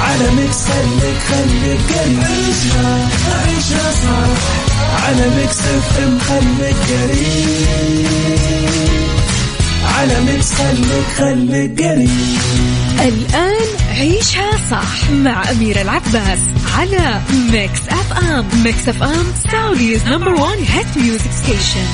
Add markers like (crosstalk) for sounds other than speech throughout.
على Mix خليك خليك قريب عيشها عيشها صح. على Mix FM خليك قريب على Mix خليك خليك قريب الآن عيشها صح مع أميرة العباس على Mix FM. Mix FM Saudi's number one hit music station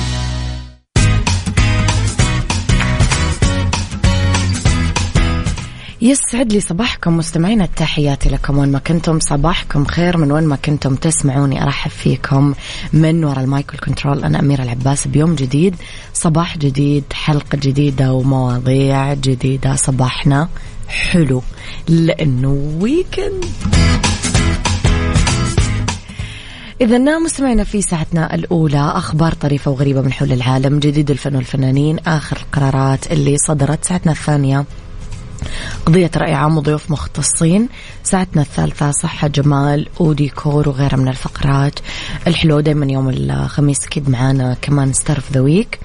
يسعد لي صباحكم مستمعين التحياتي لكم. وين ما كنتم صباحكم خير من وين ما كنتم تسمعوني أرحب فيكم من وراء ال mic وال control أنا أميرة العباس بيوم جديد صباح جديد حلقة جديدة ومواضيع جديدة. صباحنا حلو لأنه weekend إذا مستمعينا في ساعتنا الأولى أخبار طريفة وغريبة من حول العالم جديد الفن والفنانين آخر القرارات اللي صدرت. ساعتنا الثانية قضية رأي عام وضيوف مختصين ساعتنا الثالثة صحة جمال وديكور وغيرها من الفقرات. الحلوة دايما يوم الخميس أكيد معانا كمان star of the week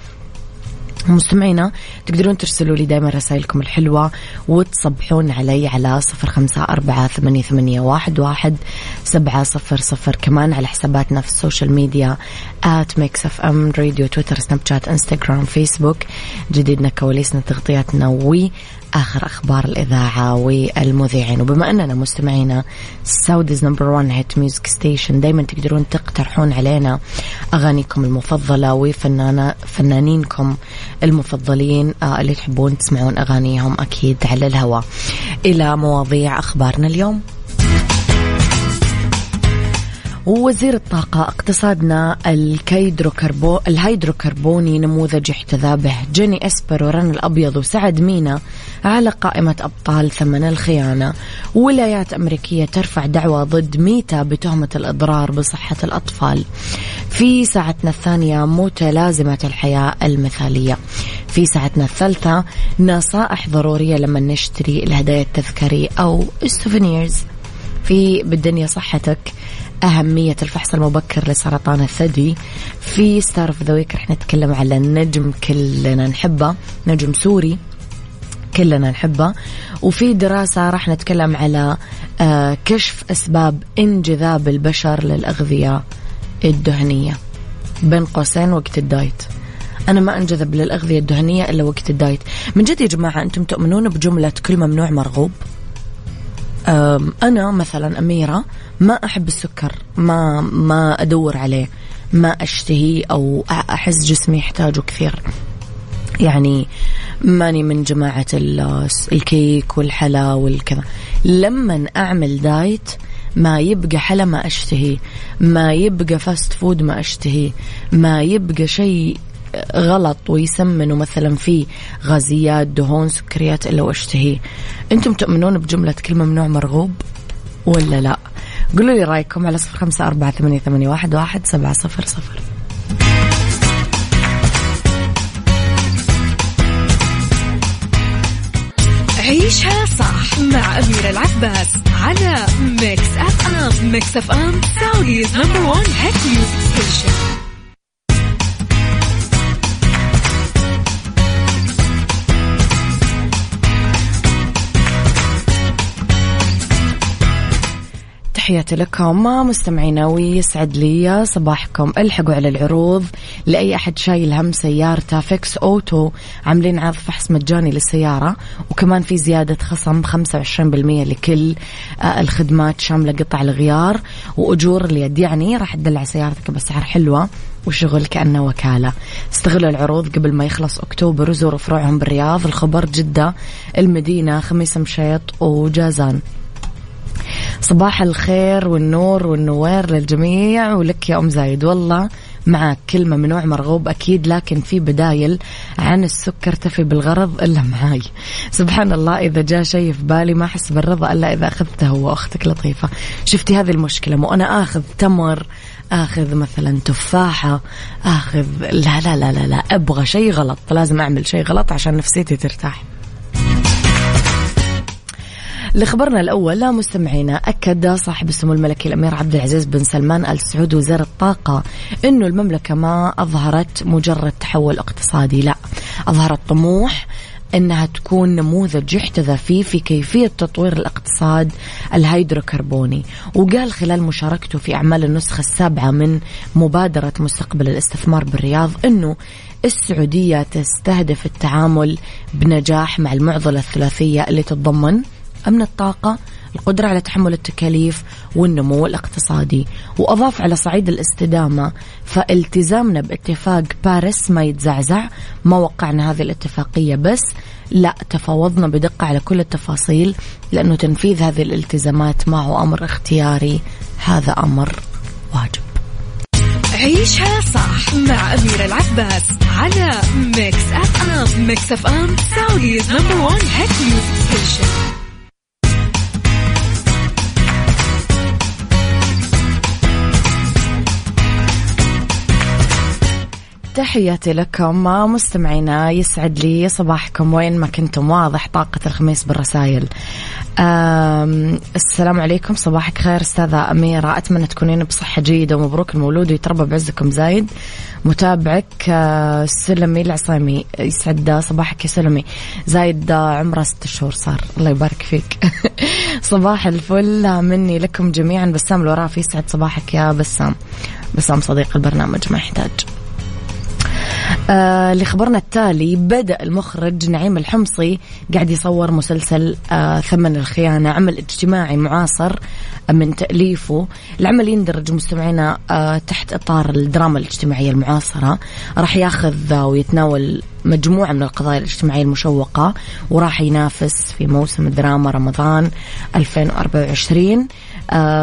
مستمعينا تقدرون ترسلوا لي دائما رسائلكم الحلوة وتصبحون علي على صفر خمسة أربعة ثمانية, ثمانية واحد, واحد سبعة صفر صفر. كمان على حساباتنا في ال social media at Mix FM Radio تويتر سناب شات انستغرام فيسبوك جديدنا كواليسنا تغطياتنا آخر أخبار الإذاعة والمذيعين. وبما أننا مستمعينا Saudi's number 1 hit music station دايما تقدرون تقترحون علينا أغانيكم المفضلة وفنانا فنانينكم المفضلين آه، اللي تحبون تسمعون أغانيهم أكيد على الهواء. إلى مواضيع أخبارنا اليوم. ووزير الطاقة اقتصادنا الكيدروكربو الهيدروكربوني نموذج يحتذى به جيني إسبر ورن الأبيض وسعد مينا على قائمة أبطال ثمن الخيانة. ولايات أمريكية ترفع دعوى ضد ميتا بتهمة الإضرار بصحة الأطفال. في ساعتنا الثانية متلازمة الحياة المثالية. في ساعتنا الثالثة نصائح ضرورية لما نشتري الهدايا التذكارية أو ال souvenirs. في بالدنيا صحتك. أهمية الفحص المبكر لسرطان الثدي. في star of the week رح نتكلم على نجم كلنا نحبه نجم سوري كلنا نحبه. وفي دراسة راح نتكلم على آه، كشف أسباب انجذاب البشر للأغذية الدهنية. بين قوسين وقت ال diet. أنا ما أنجذب للأغذية الدهنية إلا وقت ال diet. من جد يا جماعة أنتم تؤمنون بجملة كل ممنوع مرغوب؟ أنا مثلا أميرة ما أحب السكر ما ما أدور عليه ما أشتهي أو أحس جسمي يحتاجه كثير. يعني ماني من جماعة الكيك والحلا والكذا. لما أعمل diet ما يبقى حلا ما أشتهي ما يبقى fast food ما أشتهي ما يبقى شيء غلط ويسمنوا مثلا في غازيات دهون سكريات إلا واشتهيه أنتم تؤمنون بجملة كل ممنوع مرغوب ولا لا؟ قولوا لي رأيكم على صفر خمسة أربعة ثمانية, ثمانية واحد, واحد سبعة صفر صفر. عيشها صح مع أميرة العباس على Mix FM Mix FM Saudi's number one hit music station تحياتي لكم. مستمعينا ويسعد لي صباحكم. ألحقوا على العروض. لأي أحد شايل هم سيارته فيكس أوتو. عاملين عرض فحص مجاني للسيارة. وكمان في زيادة خصم 25% لكل آه، الخدمات شاملة قطع الغيار. وأجور اليد. يعني راح تدلع سيارتك بأسعار حلوة وشغل كأنه وكالة. استغلوا العروض قبل ما يخلص أكتوبر. وزوروا فروعهم بالرياض. الخبر جدة المدينة خميس مشيط وجازان. صباح الخير والنور والنوير للجميع ولك يا أم زايد. والله مع كل ممنوع مرغوب أكيد لكن في بدايل عن السكر تفي بالغرض إلا معاي. سبحان الله إذا جاء شيء في بالي ما أحس بالرضا إلا إذا أخذته هو أختك لطيفة. شفتي هذه المشكلة مو أنا آخذ تمر آخذ مثلا تفاحة اخذ لا لا لا لا لا أبغى شيء غلط لازم أعمل شيء غلط عشان نفسيتي ترتاح. لخبرنا الأول مستمعينا أكد صاحب السمو الملكي الأمير عبد العزيز بن سلمان آل سعود وزير الطاقة أنه المملكة ما أظهرت مجرد تحول اقتصادي لا. أظهرت طموح إنها تكون نموذج يحتذى فيه في كيفية تطوير الاقتصاد الهيدروكربوني. وقال خلال مشاركته في أعمال النسخة السابعة من مبادرة مستقبل الاستثمار بالرياض إنه السعودية تستهدف التعامل بنجاح مع المعضلة الثلاثية اللي تتضمن أمن الطاقة القدرة على تحمل التكاليف والنمو الاقتصادي. وأضاف على صعيد الاستدامة فالتزامنا باتفاق باريس ما يتزعزع. ما وقعنا هذه الاتفاقية بس لا تفاوضنا بدقة على كل التفاصيل لأنه تنفيذ هذه الالتزامات ما هو أمر اختياري. هذا أمر واجب. عيشها صح مع أميرة العباس على Mix FM Mix FM Saudi's number one hit music station تحياتي لكم. مستمعينا يسعد لي صباحكم. وين ما كنتم واضح طاقة الخميس بالرسائل. السلام عليكم. صباحك خير أستاذة أميرة. أتمنى تكونين بصحة جيدة ومبروك المولود ويتربى بعزكم زايد. متابعك آه، سلمي العصيمي يسعد صباحك يا سلمي. زايد عمره ست شهور صار. الله يبارك فيك. (laughs) صباح الفل. مني لكم جميعا. بسام الورافي يسعد صباحك يا بسام. بسام صديق البرنامج ما يحتاج. آه لخبرنا التالي بدأ المخرج نعيم الحمصي قاعد يصور مسلسل آه ثمن الخيانة عمل اجتماعي معاصر من تأليفه. العمل يندرج مستمعينا آه تحت إطار الدراما الاجتماعية المعاصرة. راح ياخذ ويتناول مجموعة من القضايا الاجتماعية المشوقة وراح ينافس في موسم الدراما رمضان 2024 آه،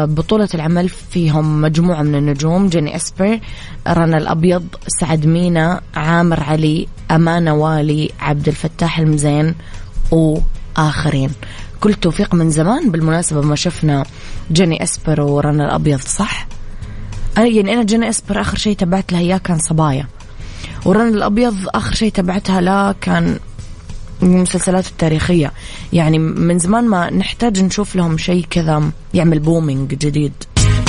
بطولة العمل فيهم مجموعة من النجوم جيني إسبر رنا الأبيض سعد مينا عامر علي أمانة والي عبد الفتاح المزين وآخرين. كل توفيق من زمان. بالمناسبة ما شفنا جيني إسبر ورنا الأبيض صح؟ أنا يعني أنا جيني إسبر آخر شيء تبعت لها إياه كان صبايا. ورنا الأبيض آخر شيء تبعتها لا كان المسلسلات التاريخية. يعني من زمان ما نحتاج نشوف لهم شيء كذا يعمل booming جديد.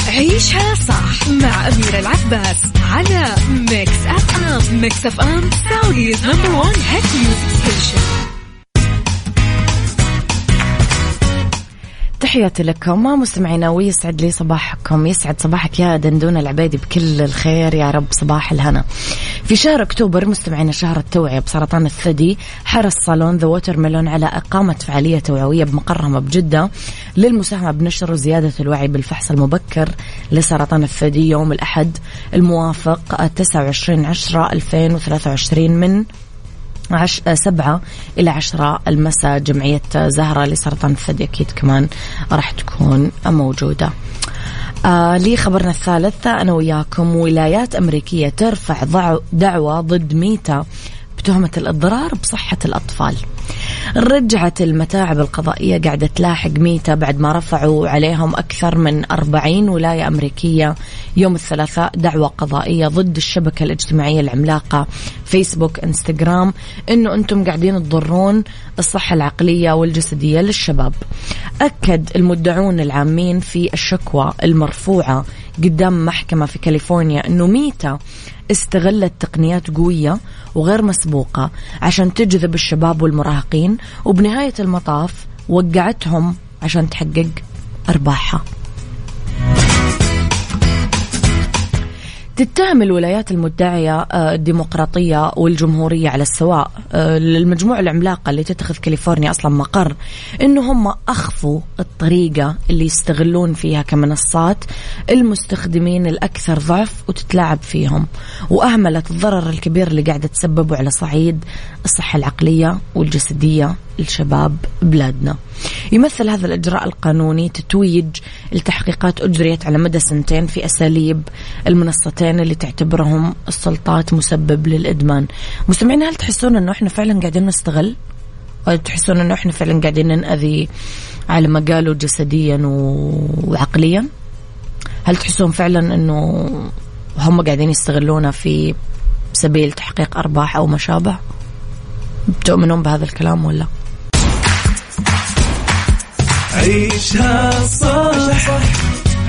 عيشها صح مع أميرة العباس على Mix FM Mix FM Saudi's number one hit music station تحياتي لكم. مستمعينا ويسعد لي صباحكم. يسعد صباحك يا دندون العبيدي بكل الخير. يا رب صباح الهنا. في شهر أكتوبر مستمعينا شهر التوعية بسرطان الثدي حرص صالون The Watermelon على إقامة فعالية توعوية بمقرهم بجدة للمساهمة بنشر وزيادة الوعي بالفحص المبكر لسرطان الثدي يوم الأحد الموافق 29 10 2023 من عش... سبعة إلى عشرة. المساء جمعية زهرة لسرطان الثدي أكيد كمان راح تكون موجودة. آه لي خبرنا الثالث. أنا وياكم ولايات أمريكية ترفع دعوة ضد ميتا بتهمة الإضرار بصحة الأطفال. رجعت المتاعب القضائية قاعدة تلاحق ميتا بعد ما رفعوا عليهم أكثر من 40 ولاية أمريكية. يوم الثلاثاء دعوة قضائية ضد الشبكة الاجتماعية العملاقة فيسبوك إنستغرام إنه أنتم قاعدين تضرون الصحة العقلية والجسدية للشباب. أكد المدعون العامين في الشكوى المرفوعة قدام محكمة في كاليفورنيا أنه ميتا استغلت تقنيات قوية وغير مسبوقة عشان تجذب الشباب والمراهقين وبنهاية المطاف وقعتهم عشان تحقق أرباحها. تتهم الولايات المدعية آه، الديمقراطية والجمهورية على السواء. آه، للمجموعة العملاقة اللي تتخذ كاليفورنيا أصلا مقر إنه هم أخفوا الطريقة اللي يستغلون فيها كمنصات المستخدمين الأكثر ضعف وتتلاعب فيهم. وأهملت الضرر الكبير اللي قاعدة تسببه على صعيد الصحة العقلية والجسدية لشباب بلادنا. يمثل هذا الإجراء القانوني تتويج التحقيقات أجريت على مدى سنتين في أساليب المنصتين الشخصين اللي تعتبرهم السلطات مسبب للإدمان. مستمعين هل تحسون أنه إحنا فعلا قاعدين نستغل؟ تحسون أنه إحنا فعلا قاعدين نأذي على ما قالوا جسديا وعقليا؟ هل تحسون فعلا أنه هم قاعدين يستغلونا في سبيل تحقيق أرباح أو ما شابه تؤمنون بهذا الكلام ولا؟ عيشها صح.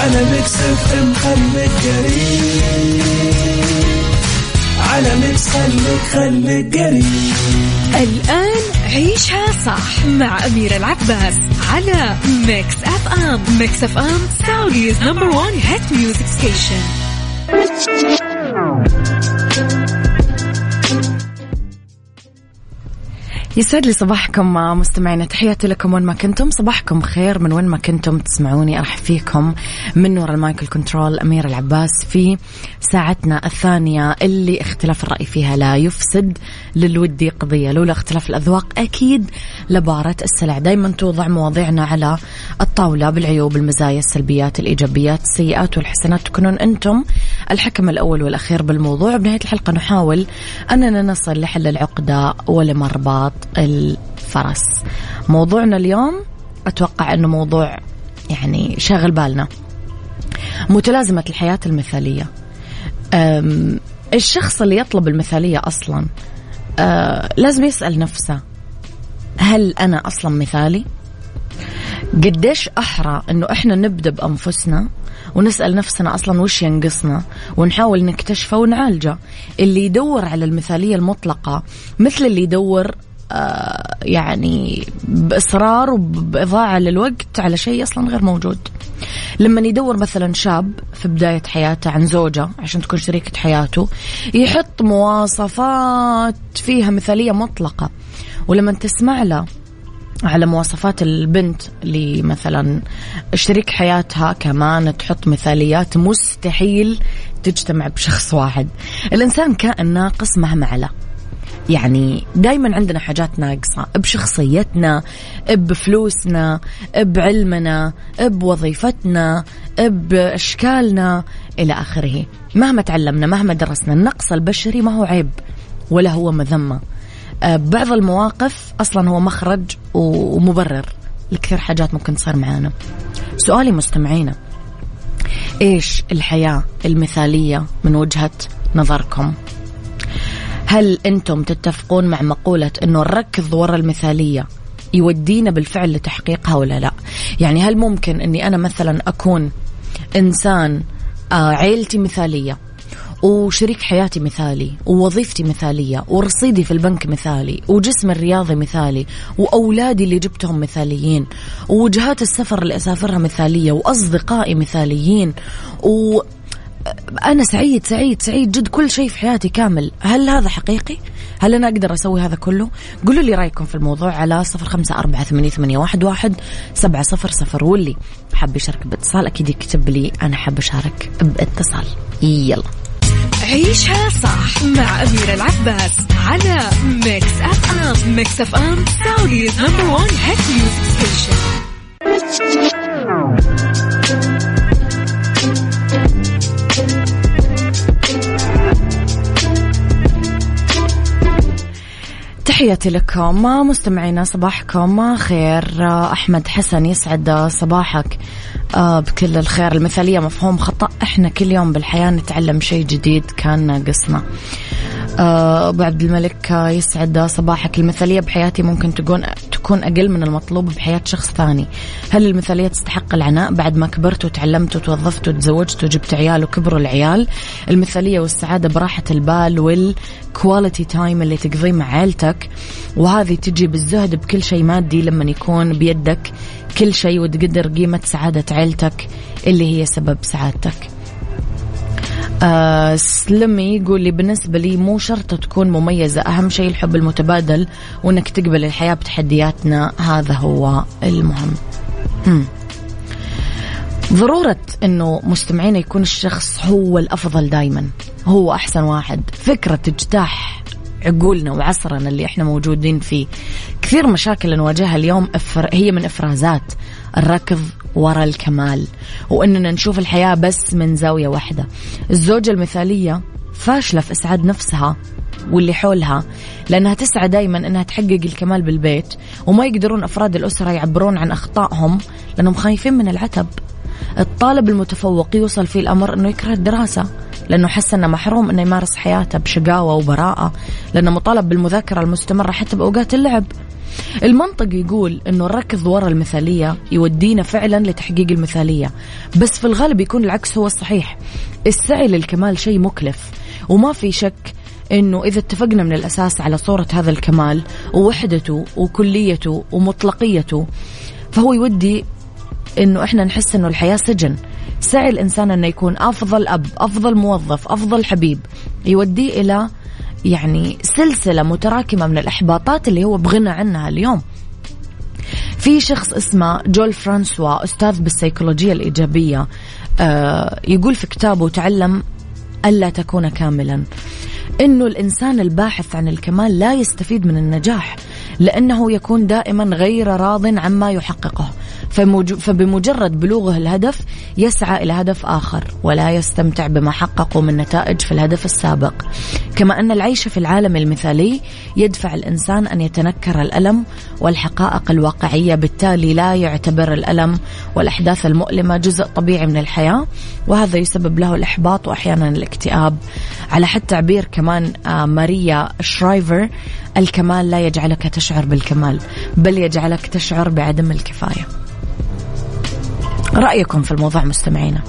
على Mix FM خليك قريب. على Mix خليك خليك قريب. الآن عيشها صح مع أميرة العباس على Mix FM. Mix FM Saudi's number one hit music station يسعد لي صباحكم مستمعينا. تحياتي لكم وين ما كنتم. صباحكم خير من وين ما كنتم تسمعوني. أرحب فيكم من وراء ال mic وال control أميرة العباس في ساعتنا الثانية اللي اختلاف الرأي فيها لا يفسد للود قضية. لولا اختلاف الأذواق أكيد لبارت السلع. دائما توضع مواضيعنا على الطاولة بالعيوب المزايا السلبيات الإيجابيات السيئات والحسنات. تكونون أنتم الحكم الأول والأخير بالموضوع. بنهاية الحلقة نحاول أننا نصل لحل العقدة ولمرباط الفرس. موضوعنا اليوم أتوقع أنه موضوع يعني شاغل بالنا. متلازمة الحياة المثالية. الشخص اللي يطلب المثالية أصلا أه، لازم يسأل نفسه هل أنا أصلا مثالي؟ قديش أحرى أنه إحنا نبدأ بأنفسنا ونسأل نفسنا أصلا وش ينقصنا ونحاول نكتشفه ونعالجه. اللي يدور على المثالية المطلقة مثل اللي يدور يعني بإصرار وبإضاعة للوقت على شيء أصلا غير موجود. لما يدور مثلا شاب في بداية حياته عن زوجة عشان تكون شريكة حياته يحط مواصفات فيها مثالية مطلقة. ولما تسمع له على مواصفات البنت اللي مثلا شريك حياتها كمان تحط مثاليات مستحيل تجتمع بشخص واحد. الإنسان كائن ناقص مهما علا يعني دايما عندنا حاجات ناقصة بشخصيتنا بفلوسنا بعلمنا بوظيفتنا بأشكالنا إلى آخره. مهما تعلمنا مهما درسنا النقص البشري ما هو عيب ولا هو مذمة. أه، بعض المواقف أصلا هو مخرج ومبرر. لكثير حاجات ممكن تصير معانا. سؤالي مستمعينا إيش الحياة المثالية من وجهة نظركم؟ هل أنتم تتفقون مع مقولة أنه الركض ورا المثالية يودينا بالفعل لتحقيقها ولا لا؟ يعني هل ممكن أني أنا مثلا أكون إنسان آه، عيلتي مثالية وشريك حياتي مثالي ووظيفتي مثالية ورصيدي في البنك مثالي وجسمي الرياضي مثالي وأولادي اللي جبتهم مثاليين ووجهات السفر اللي أسافرها مثالية وأصدقائي مثاليين و أنا سعيد سعيد سعيد جد كل شيء في حياتي كامل. هل هذا حقيقي؟ هل أنا أقدر أسوي هذا كله؟ قولوا لي رأيكم في الموضوع على صفر خمسة أربعة ثمانية, ثمانية واحد, واحد سبعة صفر صفر. واللي حاب يشارك باتصال أكيد يكتب لي. أنا حاب أشارك باتصال. يلا. عيشها صح مع أميرة العباس على Mix FM Mix FM Saudi's number one hit music station تحياتي لكم. مستمعينا صباحكم خير. أحمد حسن يسعد صباحك. آه، بكل الخير. المثالية مفهوم خطأ. إحنا كل يوم بالحياة نتعلم شيء جديد كان ناقصنا. أه عبد الملك يسعد صباحك. المثالية بحياتي ممكن تكون تكون أقل من المطلوب بحياة شخص ثاني. هل المثالية تستحق العناء بعد ما كبرت وتعلمت وتوظفت وتزوجت وجبت عيال وكبروا العيال؟ المثالية والسعادة براحة البال وال quality time اللي تقضيه مع عيلتك. وهذه تجي بالزهد بكل شيء مادي لما يكون بيدك كل شيء وتقدر قيمة سعادة عيلتك اللي هي سبب سعادتك. آه سلمي يقول لي بالنسبة لي مو شرط تكون مميزة. أهم شيء الحب المتبادل وأنك تقبل الحياة بتحدياتنا. هذا هو المهم. هم. ضرورة أنه مستمعينا يكون الشخص هو الأفضل دايما. هو أحسن واحد. فكرة اجتاح عقولنا وعصرنا اللي إحنا موجودين فيه. كثير مشاكل نواجهها اليوم هي من إفرازات الركض ورا الكمال وإننا نشوف الحياة بس من زاوية واحدة. الزوجة المثالية فاشلة في إسعاد نفسها واللي حولها لأنها تسعى دائما إنها تحقق الكمال بالبيت وما يقدرون أفراد الأسرة يعبرون عن أخطائهم لأنهم خايفين من العتب. الطالب المتفوق يوصل فيه الأمر إنه يكره الدراسة. لأنه حس أنه محروم أنه يمارس حياته بشقاوة وبراءة لأنه مطالب بالمذاكرة المستمرة حتى بأوقات اللعب. المنطق يقول إنه الركض ورا المثالية يودينا فعلا لتحقيق المثالية بس في الغالب يكون العكس هو الصحيح. السعي للكمال شيء مكلف وما في شك إنه إذا اتفقنا من الأساس على صورة هذا الكمال ووحدته وكليته ومطلقيته فهو يودي إنه إحنا نحس إنه الحياة سجن. سعي الإنسان إنه يكون أفضل أب أفضل موظف أفضل حبيب. يوديه إلى يعني سلسلة متراكمة من الإحباطات اللي هو بغنى عنها اليوم. في شخص اسمه جول فرانسوا أستاذ بالسيكولوجية الإيجابية. آه يقول في كتابه تعلم ألا تكون كاملا. إنه الإنسان الباحث عن الكمال لا يستفيد من النجاح لأنه يكون دائما غير راض عما يحققه. فبمجرد بلوغه الهدف يسعى إلى هدف آخر ولا يستمتع بما حققه من نتائج في الهدف السابق. كما أن العيش في العالم المثالي يدفع الإنسان أن يتنكر الألم والحقائق الواقعية بالتالي لا يعتبر الألم والأحداث المؤلمة جزء طبيعي من الحياة وهذا يسبب له الإحباط وأحيانا الاكتئاب. على حد تعبير كمان آه، ماريا شرايفر الكمال لا يجعلك تشعر بالكمال بل يجعلك تشعر بعدم الكفاية. رأيكم في الموضوع مستمعينا.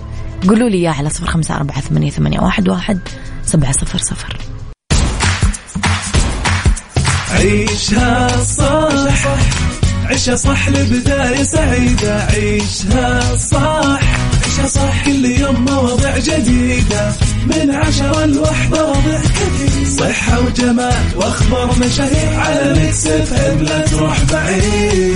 قولوا لي إياه على صفر خمسة أربعة ثمانية, ثمانية واحد, واحد سبعة صفر صفر. عيشها صح عيشها صح لبداية سعيدة. عيشها صح عيشها صح كل يوم مواضيع جديدة. من عشرة لوحدة ربع كثير. صحة وجمال وأخبار مشاهير على Mix FM لا تروح بعيد.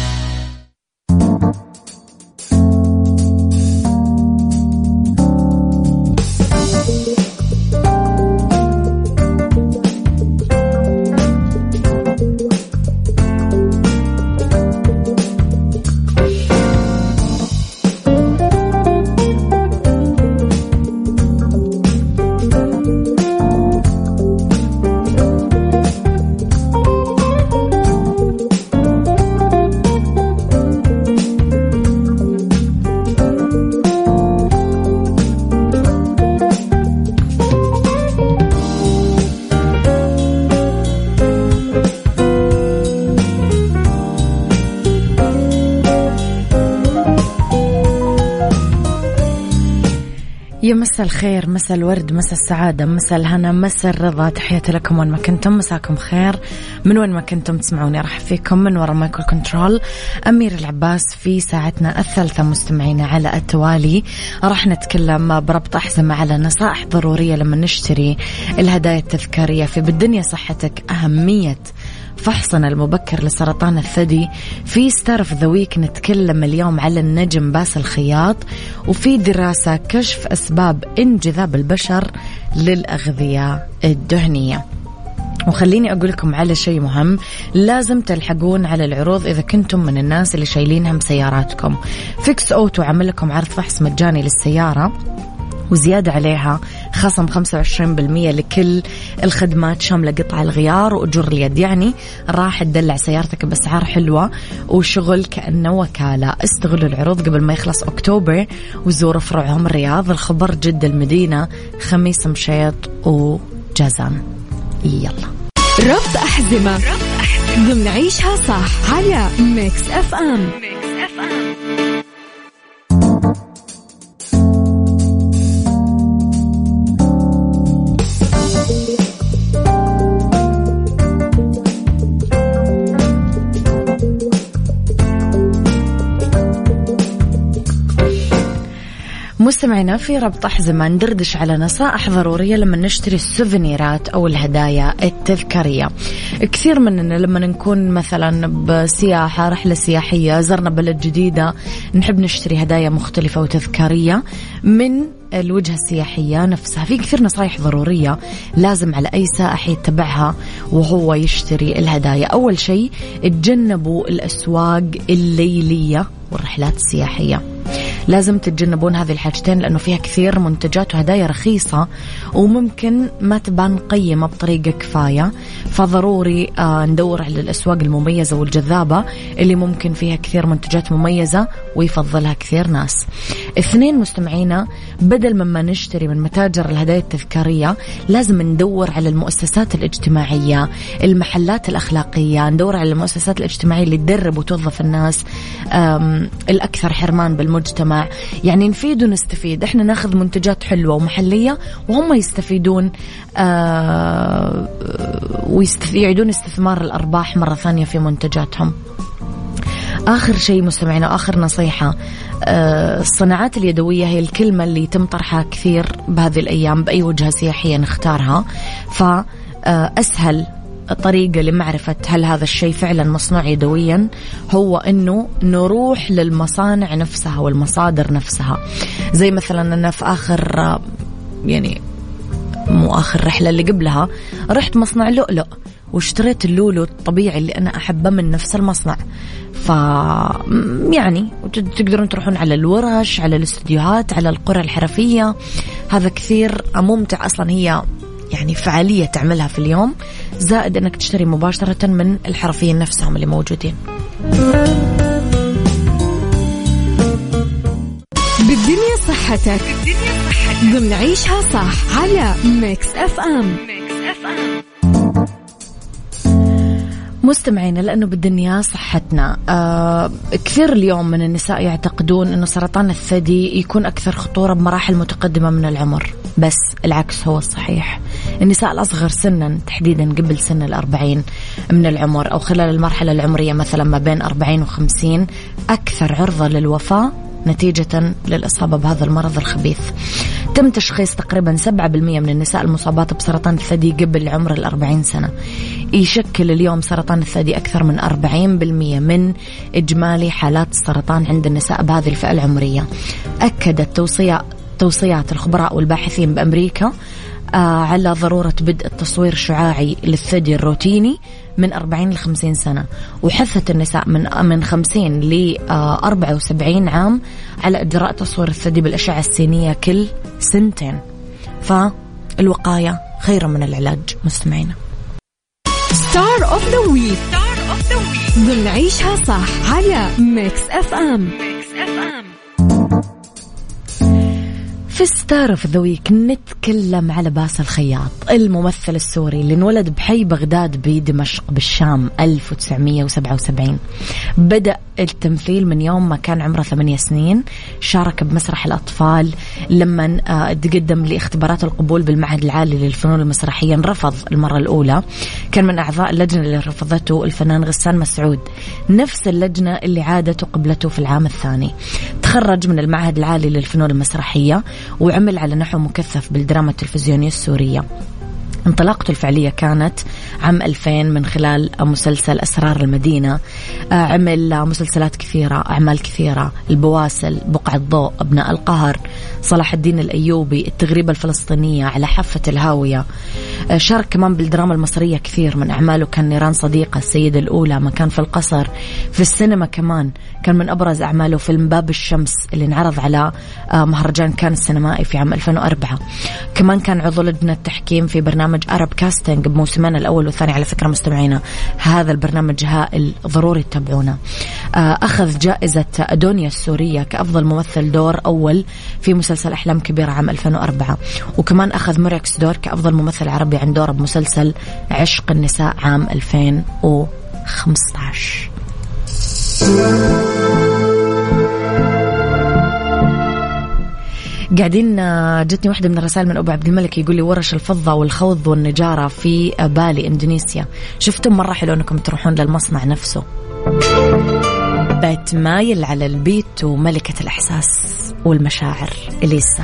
مسا الخير مسا الورد مسا السعادة مسا الهنا مسا الرضا. تحياتي لكم وين ما كنتم مساكم خير. من وين ما كنتم تسمعوني أرحب فيكم من وراء ال mic وال control. أميرة العباس في ساعتنا الثالثة مستمعينا على التوالي. راح نتكلم بربط أحزمة على نصائح ضرورية لما نشتري الهدايا التذكارية في بالدنيا صحتك أهمية فحصنا المبكر لسرطان الثدي. في star of the week نتكلم اليوم على النجم باسل خياط وفي دراسة كشف أسباب انجذاب البشر للأغذية الدهنية. وخليني أقول لكم على شيء مهم لازم تلحقون على العروض إذا كنتم من الناس اللي شايلينها سياراتكم. فيكس أوتو عمل لكم عرض فحص مجاني للسيارة. وزيادة عليها خصم 25% لكل الخدمات شاملة قطع الغيار وأجور اليد. يعني راح تدلع سيارتك بأسعار حلوة وشغل كأنه وكالة. استغلوا العروض قبل ما يخلص أكتوبر وزوروا فروعهم الرياض. الخبر جدة المدينة خميس مشيط وجازان. يلا. ربط أحزمة. ربط أحزمة. ضمن عيشها صح. على Mix FM مستمعينا في ربط أحزمة ندردش على نصائح ضرورية لما نشتري السوفينيرات أو الهدايا التذكارية. كثير مننا لما نكون مثلا بسياحة رحلة سياحية زرنا بلد جديدة نحب نشتري هدايا مختلفة وتذكارية من الوجهة السياحية نفسها. في كثير نصايح ضرورية لازم على أي سائح يتبعها وهو يشتري الهدايا. أول شيء تجنبوا الأسواق الليلية والرحلات السياحية. لازم تتجنبون هذه الحاجتين لأنه فيها كثير منتجات وهدايا رخيصة وممكن ما تبان قيمة بطريقة كفاية. فضروري آه ندور على الأسواق المميزة والجذابة اللي ممكن فيها كثير منتجات مميزة ويفضلها كثير ناس. اثنين مستمعينا بدل مما نشتري من متاجر الهدايا التذكارية لازم ندور على المؤسسات الاجتماعية المحلات الأخلاقية ندور على المؤسسات الاجتماعية اللي تدرب وتوظف الناس الأكثر حرمان بالمجتمع. يعني نفيد ونستفيد. إحنا ناخذ منتجات حلوة ومحلية وهم يستفيدون آه ويعيدون استثمار الأرباح مرة ثانية في منتجاتهم. آخر شيء مستمعينا آخر نصيحة. آه، الصناعات اليدوية هي الكلمة اللي تم طرحها كثير بهذه الأيام بأي وجهة سياحية نختارها. فأسهل طريقة لمعرفة هل هذا الشيء فعلا مصنوع يدويا هو إنه نروح للمصانع نفسها والمصادر نفسها. زي مثلا أنا في آخر يعني مو آخر رحلة اللي قبلها رحت مصنع لؤلؤ. واشتريت اللولو الطبيعي اللي أنا أحبه من نفس المصنع. ف يعني تقدرون تروحون على الورش على الاستديوهات على القرى الحرفية. هذا كثير ممتع أصلا هي يعني فعالية تعملها في اليوم. زائد إنك تشتري مباشرة من الحرفيين نفسهم اللي موجودين. بالدنيا صحتك. بالدنيا صحتك. ضمن عيشها صح على Mix FM ميكس اف ام مستمعينا لأنه بالدنيا صحتنا. آه كثير اليوم من النساء يعتقدون أنه سرطان الثدي يكون أكثر خطورة بمراحل متقدمة من العمر. بس العكس هو الصحيح. النساء الأصغر سنا تحديدا قبل سن الأربعين من العمر أو خلال المرحلة العمرية مثلا ما بين أربعين وخمسين أكثر عرضة للوفاة نتيجة للإصابة بهذا المرض الخبيث. تم تشخيص تقريبا 7% من النساء المصابات بسرطان الثدي قبل عمر الأربعين سنة. يشكل اليوم سرطان الثدي أكثر من 40% من إجمالي حالات السرطان عند النساء بهذه الفئة العمرية. أكدت توصية توصيات الخبراء والباحثين بأمريكا آه، على ضرورة بدء التصوير الشعاعي للثدي الروتيني. من 40 ل 50 سنة. وحثت النساء من من 50 ل 74 عام على إجراء تصوير الثدي بالأشعة السينية كل سنتين. فالوقاية خير من العلاج. مستمعينا. Star of the Week Star of the Week ضمن عيشها صح على Mix FM Mix FM في Star of the Week. نتكلم على باسل خياط. الممثل السوري اللي انولد بحي بغداد بدمشق بالشام 1977 بدأ التمثيل من يوم ما كان عمره ثمانية سنين. شارك بمسرح الأطفال. لما آه، تقدم لإختبارات القبول بالمعهد العالي للفنون المسرحية رفض المرة الأولى. كان من أعضاء اللجنة اللي رفضته الفنان غسان مسعود. نفس اللجنة اللي عادت وقبلته في العام الثاني. تخرج من المعهد العالي للفنون المسرحية. وعمل على نحو مكثف بالدراما التلفزيونية السورية. انطلاقته الفعلية كانت عام 2000 من خلال مسلسل أسرار المدينة. آه، عمل مسلسلات كثيرة أعمال كثيرة. البواسل بقعة ضوء أبناء القهر صلاح الدين الأيوبي التغريبة الفلسطينية على حافة الهاوية. آه، شارك كمان بالدراما المصرية كثير. من أعماله كان نيران صديقة السيدة الأولى مكان في القصر. في السينما كمان كان من أبرز أعماله فيلم باب الشمس اللي انعرض على آه، مهرجان كان السينمائي في عام 2004 كمان كان عضو لجنة تحكيم في برنامج Arab Casting بموسمين الأول والثاني على فكرة مستمعينا. هذا البرنامج هائل ضروري تتابعونه. آه، أخذ جائزة أدونيا السورية كأفضل ممثل دور أول في مسلسل أحلام كبيرة عام 2004 وكمان أخذ Murex d'Or كأفضل ممثل عربي عن دوره بمسلسل عشق النساء عام 2015 قاعدين آه، جتني واحدة من الرسائل من أبو عبد الملك يقول لي ورش الفضة والخوض والنجارة في بالي إندونيسيا. شفتم مرة حلو أنكم تروحون للمصنع نفسه. بيت مايل على البيت وملكة الإحساس والمشاعر. إليسا.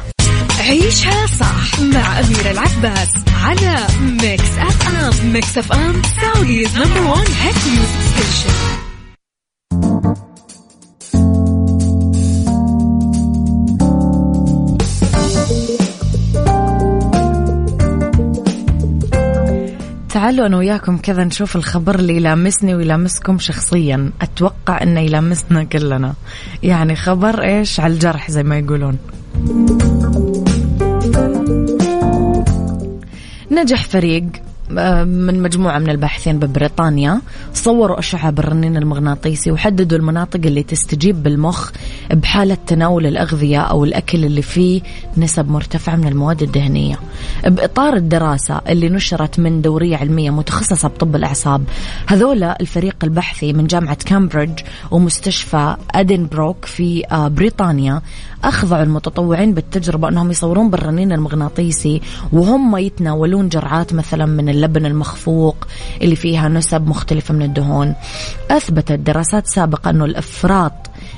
عيشها صح مع أميرة العباس على Mix FM Mix FM Saudi's number one hit music station تعالوا أنا وياكم كذا نشوف الخبر اللي يلامسني ويلامسكم شخصيا. أتوقع أنه يلامسنا كلنا. يعني خبر إيش؟ على الجرح زي ما يقولون. نجح فريق. من مجموعة من الباحثين ببريطانيا صوروا أشعة بالرنين المغناطيسي وحددوا المناطق اللي تستجيب بالمخ بحالة تناول الأغذية أو الأكل اللي فيه نسب مرتفعة من المواد الدهنية. بإطار الدراسة اللي نشرت من دورية علمية متخصصة بطب الأعصاب هذولا الفريق البحثي من جامعة كامبريدج ومستشفى أدنبروك في آه، بريطانيا أخضعوا المتطوعين بالتجربة أنهم يصورون بالرنين المغناطيسي وهم يتناولون جرعات مثلا من اللبن المخفوق اللي فيها نسب مختلفة من الدهون. أثبتت دراسات سابقة أنه الإفراط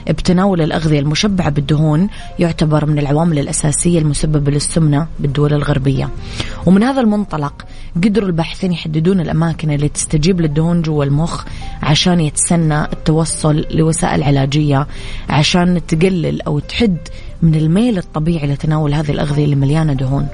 بتناول الأغذية المشبعة بالدهون يعتبر من العوامل الأساسية المسببة للسمنة بالدول الغربية. ومن هذا المنطلق قدروا الباحثين يحددون الأماكن اللي تستجيب للدهون جوا المخ عشان يتسنى التوصل لوسائل علاجية عشان تقلل أو تحد من الميل الطبيعي لتناول هذه الأغذية اللي مليانة دهون.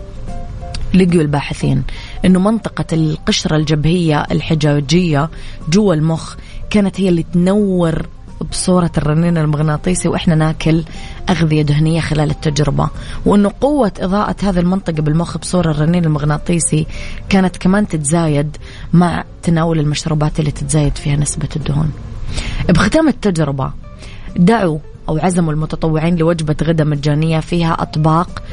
لقوا الباحثين إنه منطقة القشرة الجبهية الحجاجية جوا المخ كانت هي اللي تنور بصورة الرنين المغناطيسي وإحنا ناكل أغذية دهنية خلال التجربة. وأنه قوة إضاءة هذه المنطقة بالمخ بصورة الرنين المغناطيسي كانت كمان تتزايد مع تناول المشروبات اللي تتزايد فيها نسبة الدهون. بختام التجربة دعوا أو عزموا المتطوعين لوجبة غدا مجانية فيها أطباق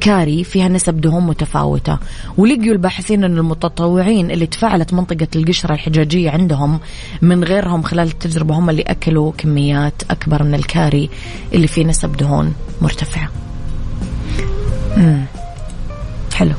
كاري فيها نسب دهون متفاوتة. ولقيوا الباحثين أن المتطوعين اللي تفاعلت منطقة القشرة الحجاجية عندهم من غيرهم خلال التجربة هم اللي أكلوا كميات أكبر من الكاري اللي فيه نسب دهون مرتفعة. مم. حلو.